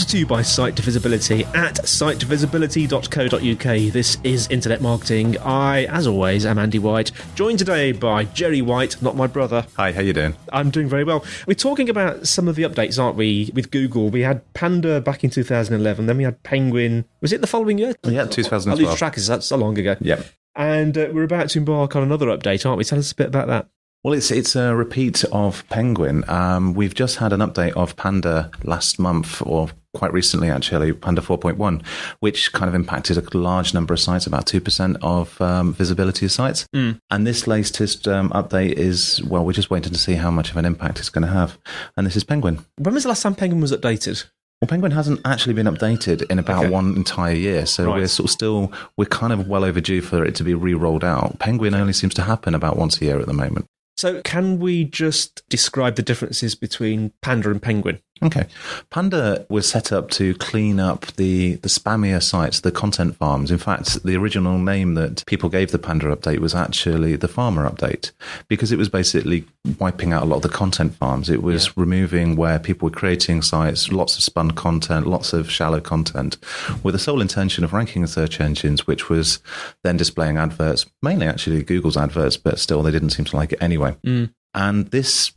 To you by SiteVisibility at sitevisibility.co.uk. This is Internet Marketing. I, as always, am Andy White, joined today by Gerry White, not my brother. Hi, how you doing? I'm doing very well. We're talking about some of the updates, aren't we, with Google? We had Panda back in 2011, then we had Penguin. Was it the following year? Yeah, 2012. I 2012. lose track, that's so long ago. Yeah. And uh, we're about to embark on another update, aren't we? Tell us a bit about that. Well, it's it's a repeat of Penguin. Um, we've just had an update of Panda last month, or quite recently actually, Panda 4.1, which kind of impacted a large number of sites, about 2% of um, visibility of sites. And this latest um, update is, well, we're just waiting to see how much of an impact it's going to have. And this is Penguin. When was the last time Penguin was updated? Well, Penguin hasn't actually been updated in about Okay. one entire year, so Right. we're sort of still we're kind of well overdue for it to be re-rolled out. Penguin only seems to happen about once a year at the moment. So, can we just describe the differences between Panda and Penguin? Okay, Panda was set up to clean up the the spammier sites, the content farms. In fact, the original name that people gave the Panda update was actually the Farmer update because it was basically wiping out a lot of the content farms. It was removing where people were creating sites, lots of spun content, lots of shallow content, with the sole intention of ranking in search engines, which was then displaying adverts, mainly actually Google's adverts, but still they didn't seem to like it anyway. Mm. And this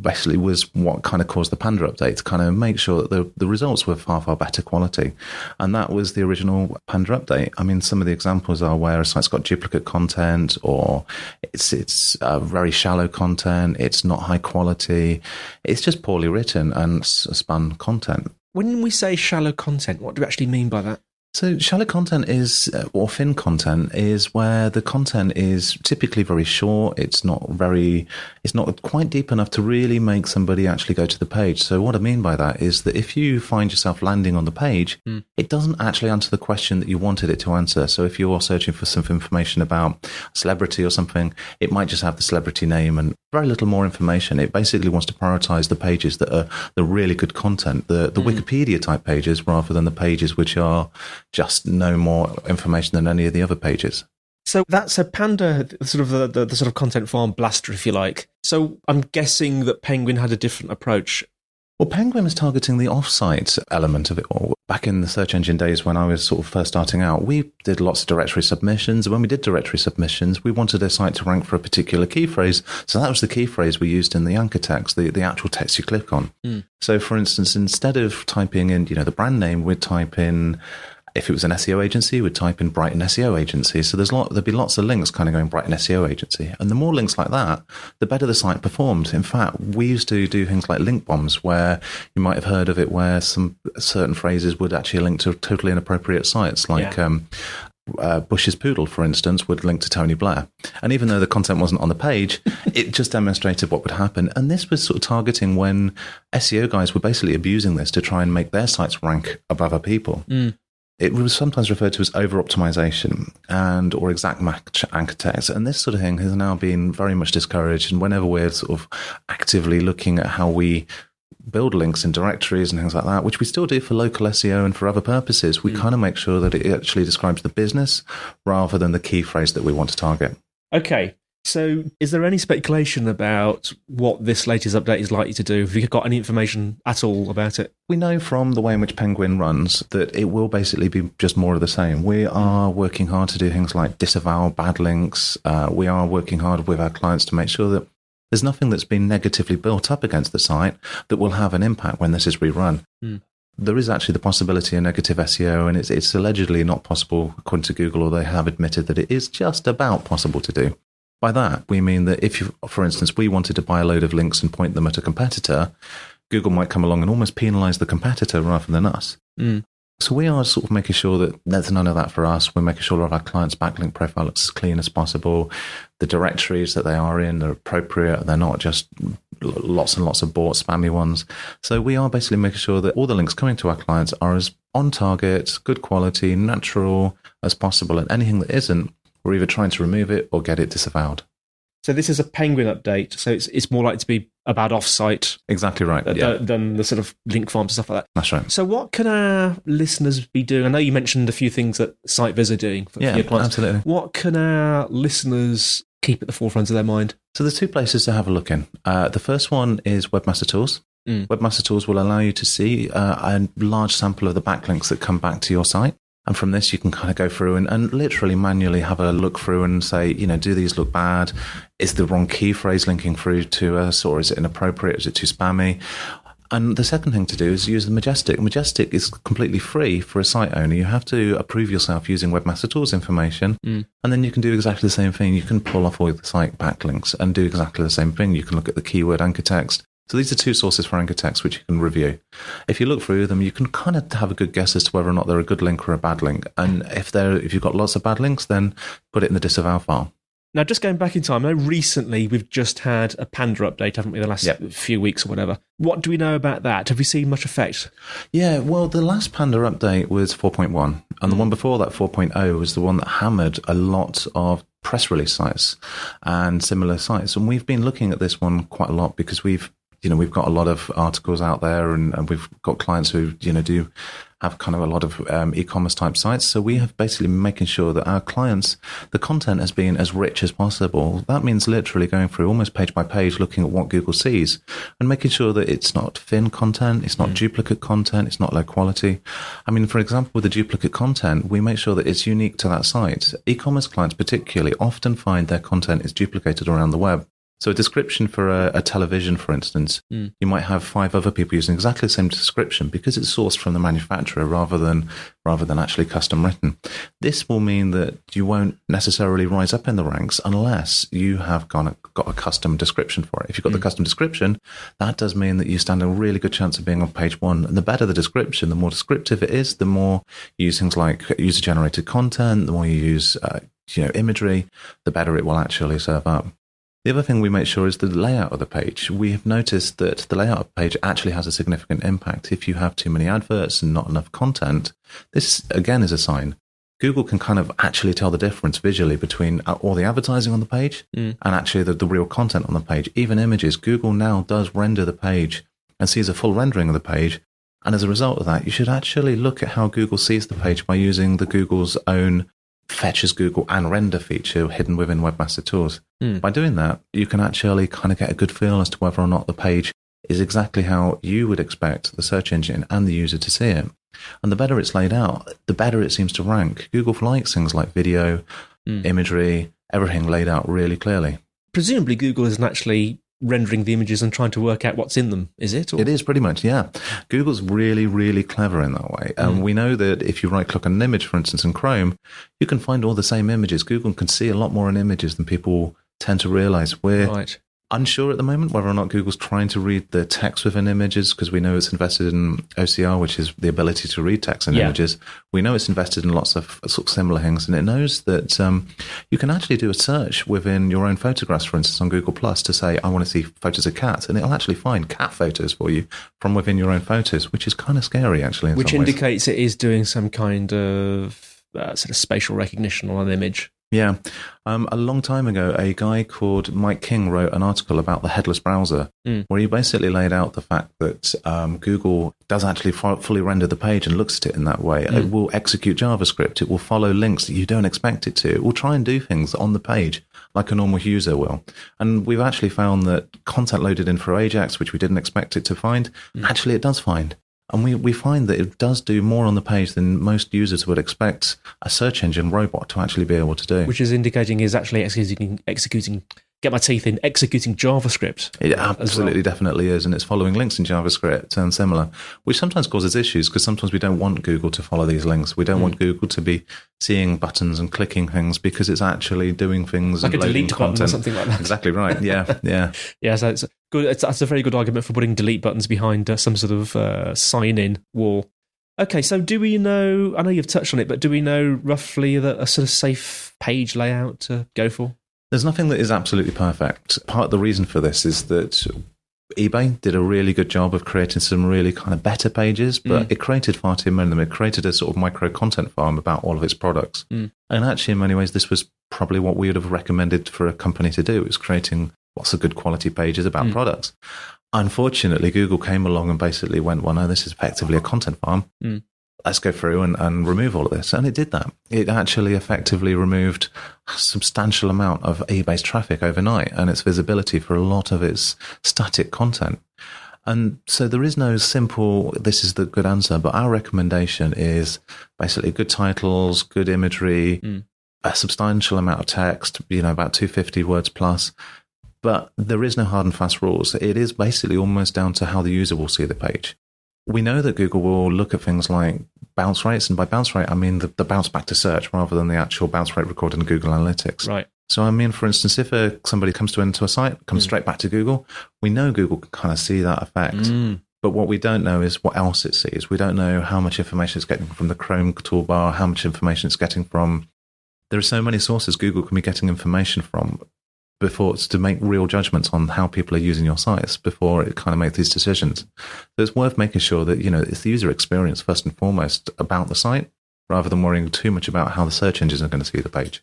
basically was what kind of caused the Panda update to kind of make sure that the, the results were far, far better quality. And that was the original Panda update. I mean, some of the examples are where a site's got duplicate content or it's, it's uh, very shallow content, it's not high quality, it's just poorly written and spun content. When we say shallow content, what do we actually mean by that? So shallow content is, uh, or thin content is where the content is typically very short. It's not very, it's not quite deep enough to really make somebody actually go to the page. So what I mean by that is that if you find yourself landing on the page, it doesn't actually answer the question that you wanted it to answer. So if you're searching for some information about a celebrity or something, it might just have the celebrity name and very little more information. It basically wants to prioritize the pages that are the really good content, the, the Wikipedia type pages rather than the pages which are just no more information than any of the other pages. So that's a Panda, sort of the, the, the sort of content farm blaster, if you like. So I'm guessing that Penguin had a different approach. Well, Penguin was targeting the off-site element of it all. Back in the search engine days when I was sort of first starting out, we did lots of directory submissions. And when we did directory submissions, we wanted a site to rank for a particular key phrase. So that was the key phrase we used in the anchor text, the, the actual text you click on. Hmm. So for instance, instead of typing in, you know, the brand name, we'd type in if it was an SEO agency, we'd type in Brighton SEO agency. So there's lot, there'd be lots of links kind of going Brighton SEO agency. And the more links like that, the better the site performed. In fact, we used to do things like link bombs where you might have heard of it where some certain phrases would actually link to totally inappropriate sites like, Yeah. um, uh, Bush's Poodle, for instance, would link to Tony Blair. And even though the content wasn't on the page, it just demonstrated what would happen. And this was sort of targeting when SEO guys were basically abusing this to try and make their sites rank above other people. It was sometimes referred to as over optimization and or exact match anchor text. And this sort of thing has now been very much discouraged. And whenever we're sort of actively looking at how we build links in directories and things like that, which we still do for local SEO and for other purposes, we hmm. kind of make sure that it actually describes the business rather than the key phrase that we want to target. Okay. So, is there any speculation about what this latest update is likely to do? Have you got any information at all about it? We know from the way in which Penguin runs that it will basically be just more of the same. We are working hard to do things like disavow bad links. Uh, we are working hard with our clients to make sure that there's nothing that's been negatively built up against the site that will have an impact when this is rerun. Hmm. There is actually the possibility of negative SEO, and it's, it's allegedly not possible, according to Google, or they have admitted that it is just about possible to do. By that, we mean that if, you, for instance, we wanted to buy a load of links and point them at a competitor, Google might come along and almost penalize the competitor rather than us. Mm. So we are sort of making sure that there's none of that for us. We're making sure all of our clients' backlink profile looks as clean as possible. The directories that they are in are appropriate. They're not just lots and lots of bought spammy ones. So we are basically making sure that all the links coming to our clients are as on target, good quality, natural as possible. And anything that isn't, we're either trying to remove it or get it disavowed. So this is a Penguin update. So it's it's more likely to be about offsite Exactly right. uh, yeah, than the sort of link farms and stuff like that. that's right. So what can our listeners be doing? I know you mentioned a few things that SiteViz are doing for, for Yeah, your absolutely. What can our listeners keep at the forefront of their mind? So there's two places to have a look in. Uh, the first one is Webmaster Tools. Mm. Webmaster Tools will allow you to see uh, a large sample of the backlinks that come back to your site. And from this, you can kind of go through and, and literally manually have a look through and say, you know, do these look bad? Is the wrong key phrase linking through to us, or is it inappropriate? Is it too spammy? And the second thing to do is use the Majestic. Majestic is completely free for a site owner. You have to approve yourself using Webmaster Tools information, mm. and then you can do exactly the same thing. You can pull off all the site backlinks and do exactly the same thing. You can look at the keyword anchor text. So these are two sources for anchor text which you can review. If you look through them, you can kind of have a good guess as to whether or not they're a good link or a bad link. And if they're if you've got lots of bad links, then put it in the disavow file. Now, just going back in time, I know recently we've just had a Panda update, haven't we? The last Yep. few weeks or whatever. What do we know about that? Have we seen much effect? Yeah, well, the last Panda update was 4.1, and the mm-hmm. one before that, 4.0, was the one that hammered a lot of press release sites and similar sites. And we've been looking at this one quite a lot because we've, you know, we've got a lot of articles out there, and, and we've got clients who, you know, do have kind of a lot of um, e-commerce type sites. So we have basically been making sure that our clients, the content has been as rich as possible. That means literally going through almost page by page, looking at what Google sees and making sure that it's not thin content, it's not duplicate content, it's not low quality. I mean, for example, with the duplicate content, we make sure that it's unique to that site. E-commerce clients particularly often find their content is duplicated around the web. So a description for a, a television, for instance, you might have five other people using exactly the same description because it's sourced from the manufacturer rather than rather than actually custom written. This will mean that you won't necessarily rise up in the ranks unless you have gone, got a custom description for it. If you've got the custom description, that does mean that you stand a really good chance of being on page one. And the better the description, the more descriptive it is, the more you use things like user generated content, the more you use uh, you know imagery, the better it will actually serve up. The other thing we make sure is the layout of the page. We have noticed that the layout of the page actually has a significant impact. If you have too many adverts and not enough content, this again is a sign. Google can kind of actually tell the difference visually between uh, all the advertising on the page and actually the, the real content on the page. Even images, Google now does render the page and sees a full rendering of the page. And as a result of that, you should actually look at how Google sees the page by using the Google's own fetch as Google and render feature hidden within Webmaster Tools. Hmm. By doing that, you can actually kind of get a good feel as to whether or not the page is exactly how you would expect the search engine and the user to see it. And the better it's laid out, the better it seems to rank. Google likes things like video, hmm. imagery, everything laid out really clearly. Presumably, Google isn't actually rendering the images and trying to work out what's in them, is it? Or- It is pretty much, yeah. Google's really, really clever in that way. And mm. we know that if you right click on an image, for instance, in Chrome, you can find all the same images. Google can see a lot more in images than people tend to realize. We're Right. Unsure at the moment whether or not Google's trying to read the text within images because we know it's invested in OCR, which is the ability to read text in Yeah. images. We know it's invested in lots of sort of similar things, and it knows that um, you can actually do a search within your own photographs, for instance, on Google Plus to say, I want to see photos of cats, and it'll actually find cat photos for you from within your own photos, which is kind of scary, actually. In Which some ways. indicates it is doing some kind of uh, sort of spatial recognition on an image. Yeah. Um, a long time ago, a guy called Mike King wrote an article about the headless browser, Mm. where he basically laid out the fact that um, Google does actually fu- fully render the page and looks at it in that way. It will execute JavaScript. It will follow links that you don't expect it to. It will try and do things on the page like a normal user will. And we've actually found that content loaded in for Ajax, which we didn't expect it to find, mm. actually it does find. And we, we find that it does do more on the page than most users would expect a search engine robot to actually be able to do. Which is indicating is actually executing, executing get my teeth in executing JavaScript. It absolutely well. definitely is, and it's following links in JavaScript and similar, which sometimes causes issues because sometimes we don't want Google to follow these links. We don't mm. want Google to be seeing buttons and clicking things because it's actually doing things like a delete content. button or something like that. Exactly right. Yeah, yeah, yeah. So it's good. It's, that's a very good argument for putting delete buttons behind uh, some sort of uh, sign-in wall. Okay, so do we know? I know you've touched on it, but do we know roughly that a sort of safe page layout to go for? There's nothing that is absolutely perfect. Part of the reason for this is that eBay did a really good job of creating some really kind of better pages, but mm. it created far too many of them. It created a sort of micro content farm about all of its products. Mm. And actually, in many ways, this was probably what we would have recommended for a company to do, is creating lots of good quality pages about mm. products. Unfortunately, Google came along and basically went, well, no, this is effectively a content farm. Mm let's go through and, and remove all of this. And it did that. It actually effectively removed a substantial amount of eBay's traffic overnight and its visibility for a lot of its static content. And so there is no simple, this is the good answer, but our recommendation is basically good titles, good imagery, mm. a substantial amount of text, you know, about 250 words plus. But there is no hard and fast rules. It is basically almost down to how the user will see the page we know that Google will look at things like bounce rates, and by bounce rate, I mean the, the bounce back to search rather than the actual bounce rate recorded in Google Analytics. Right. So, I mean, for instance, if a, somebody comes to into a site, comes mm. straight back to Google, we know Google can kind of see that effect. Mm. But what we don't know is what else it sees. We don't know how much information it's getting from the Chrome toolbar, how much information it's getting from. There are so many sources Google can be getting information from before it's to make real judgments on how people are using your sites before it kind of makes these decisions. So it's worth making sure that you know it's the user experience first and foremost about the site, rather than worrying too much about how the search engines are going to see the page.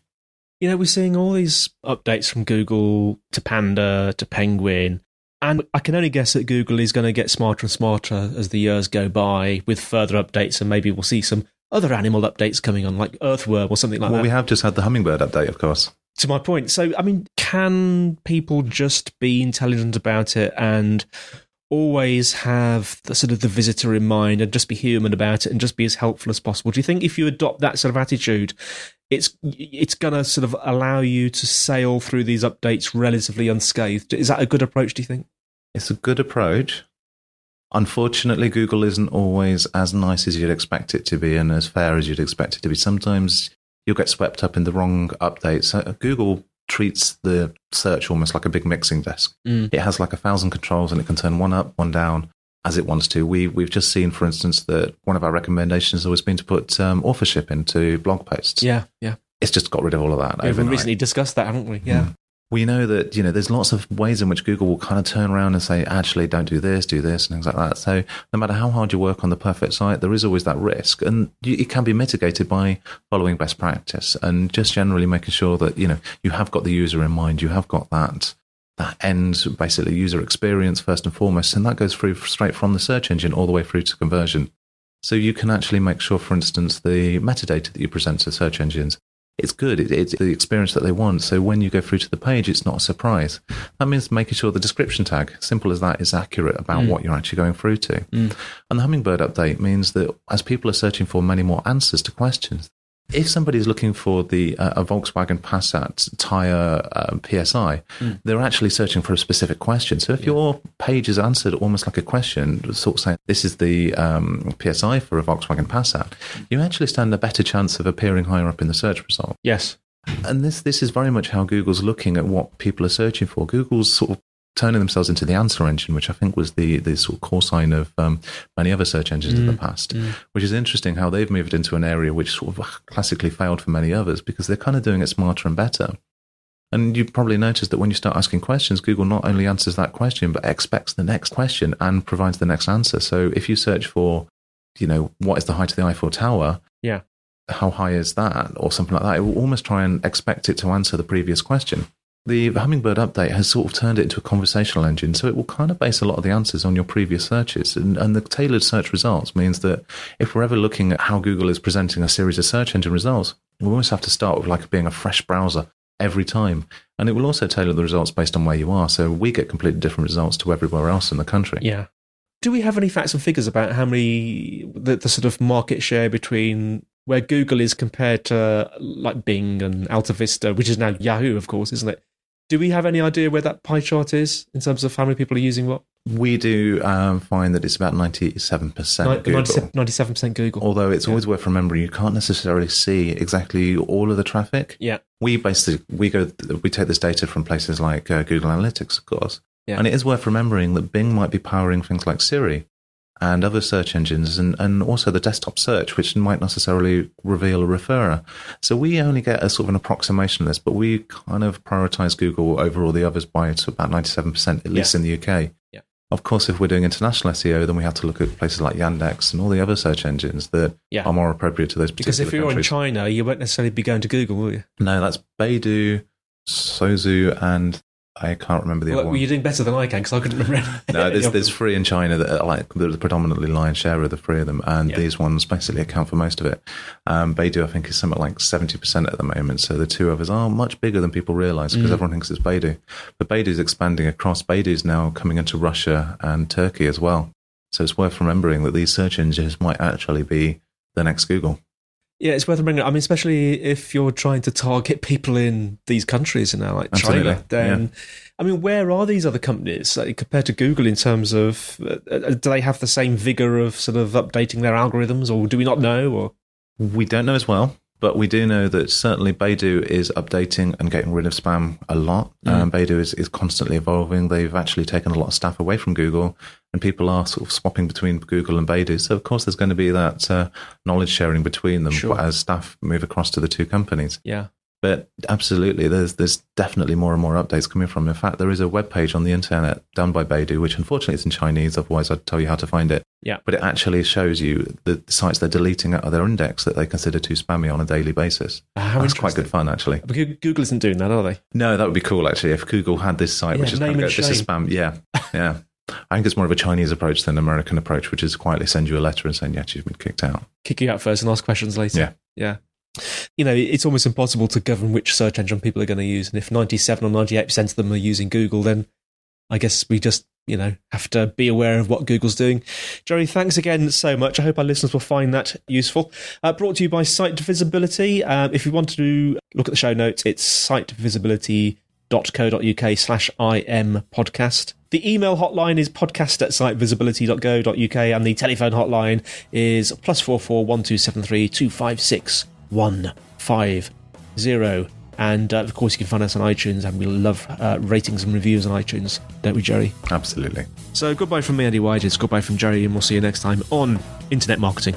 You know, we're seeing all these updates from Google to Panda to Penguin. And I can only guess that Google is going to get smarter and smarter as the years go by with further updates, and maybe we'll see some other animal updates coming on, like Earthworm or something like well, that. Well, we have just had the Hummingbird update, of course to my point. So, I mean, can people just be intelligent about it and always have the sort of the visitor in mind and just be human about it and just be as helpful as possible? Do you think if you adopt that sort of attitude, it's it's going to sort of allow you to sail through these updates relatively unscathed? Is that a good approach? Do you think? It's a good approach. Unfortunately, Google isn't always as nice as you'd expect it to be and as fair as you'd expect it to be. Sometimes you'll get swept up in the wrong updates. Uh, Google treats the search almost like a big mixing desk. Mm. It has like a thousand controls and it can turn one up, one down as it wants to. We we've just seen, for instance, that one of our recommendations has always been to put um, authorship into blog posts. Yeah, yeah. It's just got rid of all of that. We've recently discussed that, haven't we? Yeah. Mm we know that you know there's lots of ways in which Google will kind of turn around and say, actually, don't do this, do this, and things like that. So no matter how hard you work on the perfect site, there is always that risk, and it can be mitigated by following best practice and just generally making sure that you know you have got the user in mind, you have got that that end basically user experience first and foremost, and that goes through straight from the search engine all the way through to conversion. So you can actually make sure, for instance, the metadata that you present to search engines it's good. It, it's the experience that they want. So when you go through to the page, it's not a surprise. That means making sure the description tag, simple as that, is accurate about mm. what you're actually going through to. Mm. And the Hummingbird update means that as people are searching for many more answers to questions, if somebody's looking for the uh, a Volkswagen Passat tire uh, PSI, mm. they're actually searching for a specific question. So if yeah. your page is answered almost like a question, sort of saying this is the um, PSI for a Volkswagen Passat, you actually stand a better chance of appearing higher up in the search result. Yes. And this this is very much how Google's looking at what people are searching for. Google's sort of turning themselves into the answer engine, which I think was the, the sort of core sign of um, many other search engines mm, in the past, mm. which is interesting how they've moved into an area which sort of classically failed for many others because they're kind of doing it smarter and better. And you probably noticed that when you start asking questions, Google not only answers that question, but expects the next question and provides the next answer. So if you search for, you know, what is the height of the Eiffel Tower? Yeah. How high is that? Or something like that. It will almost try and expect it to answer the previous question the Hummingbird update has sort of turned it into a conversational engine, so it will kind of base a lot of the answers on your previous searches. And, and, the tailored search results means that if we're ever looking at how Google is presenting a series of search engine results, we almost have to start with like being a fresh browser every time. And it will also tailor the results based on where you are. So we get completely different results to everywhere else in the country. Yeah. Do we have any facts and figures about how many the, the sort of market share between where Google is compared to like Bing and Alta Vista, which is now Yahoo, of course, isn't it? Do we have any idea where that pie chart is in terms of how many people are using what? We do um, find that it's about 97% Google. 97% Google. Although it's Yeah. always worth remembering, you can't necessarily see exactly all of the traffic. Yeah. We basically we go we take this data from places like uh, Google Analytics, of course, Yeah. and it is worth remembering that Bing might be powering things like Siri and other search engines, and, and also the desktop search, which might necessarily reveal a referrer. So we only get a sort of an approximation of this, but we kind of prioritize Google over all the others by about ninety seven percent, at least Yeah. in the UK. Yeah. Of course, if we're doing international SEO, then we have to look at places like Yandex and all the other search engines that Yeah. are more appropriate to those Because if you're in. China, you won't necessarily be going to Google, will you? No, that's Baidu, Sozu, and I can't remember the Well, other well, one. you're doing better than I can because I couldn't remember. No, there's, there's three in China that are like the predominantly lion's share of the three of them, and Yeah. these ones basically account for most of it. Um, Baidu, I think, is something like 70% at the moment, so the two others are much bigger than people realize Mm. because everyone thinks it's Baidu. But Baidu's expanding across. Baidu's now coming into Russia and Turkey as well. So it's worth remembering that these search engines might actually be the next Google. Yeah, it's worth remembering. I mean, especially if you're trying to target people in these countries now, like Absolutely, China. Then, I mean, where are these other companies like, compared to Google in terms of uh, uh, do they have the same vigor of sort of updating their algorithms, or do we not know? Or We don't know as well, but we do know that certainly Baidu is updating and getting rid of spam a lot. Um, Baidu is, is constantly evolving. They've actually taken a lot of staff away from Google, and people are sort of swapping between Google and Baidu. So, of course, there's going to be that uh, knowledge sharing between them Sure. as staff move across to the two companies. yeah, But absolutely, there's there's definitely more and more updates coming from. In fact, there is a web page on the internet done by Baidu, which unfortunately is in Chinese. Otherwise, I'd tell you how to find it. Yeah. But it actually shows you the sites they're deleting out of their index that they consider too spammy on a daily basis. Ah, how That's quite good fun, actually. But Google isn't doing that, are they? No, that would be cool actually if Google had this site, which is kind of go, this is spam. Yeah, yeah. I think it's more of a Chinese approach than an American approach, which is quietly send you a letter and saying, "Yes, you've been kicked out." Kick you out first and ask questions later. Yeah. yeah. You know, it's almost impossible to govern which search engine people are going to use, and if ninety-seven or ninety-eight percent of them are using Google, then I guess we just you know have to be aware of what Google's doing. Gerry, thanks again so much. I hope our listeners will find that useful. Uh, brought to you by SiteVisibility. Um, if you want to look at the show notes, it's sitevisibility.co.uk slash im podcast. The email hotline is podcast at sitevisibility.go.uk and the telephone hotline is plus four four one two seven three two five six one five zero. And uh, of course, you can find us on iTunes, and we love uh, ratings and reviews on iTunes, don't we, Gerry? Absolutely. So goodbye from me, Andy White. It's goodbye from Gerry, and we'll see you next time on Internet Marketing.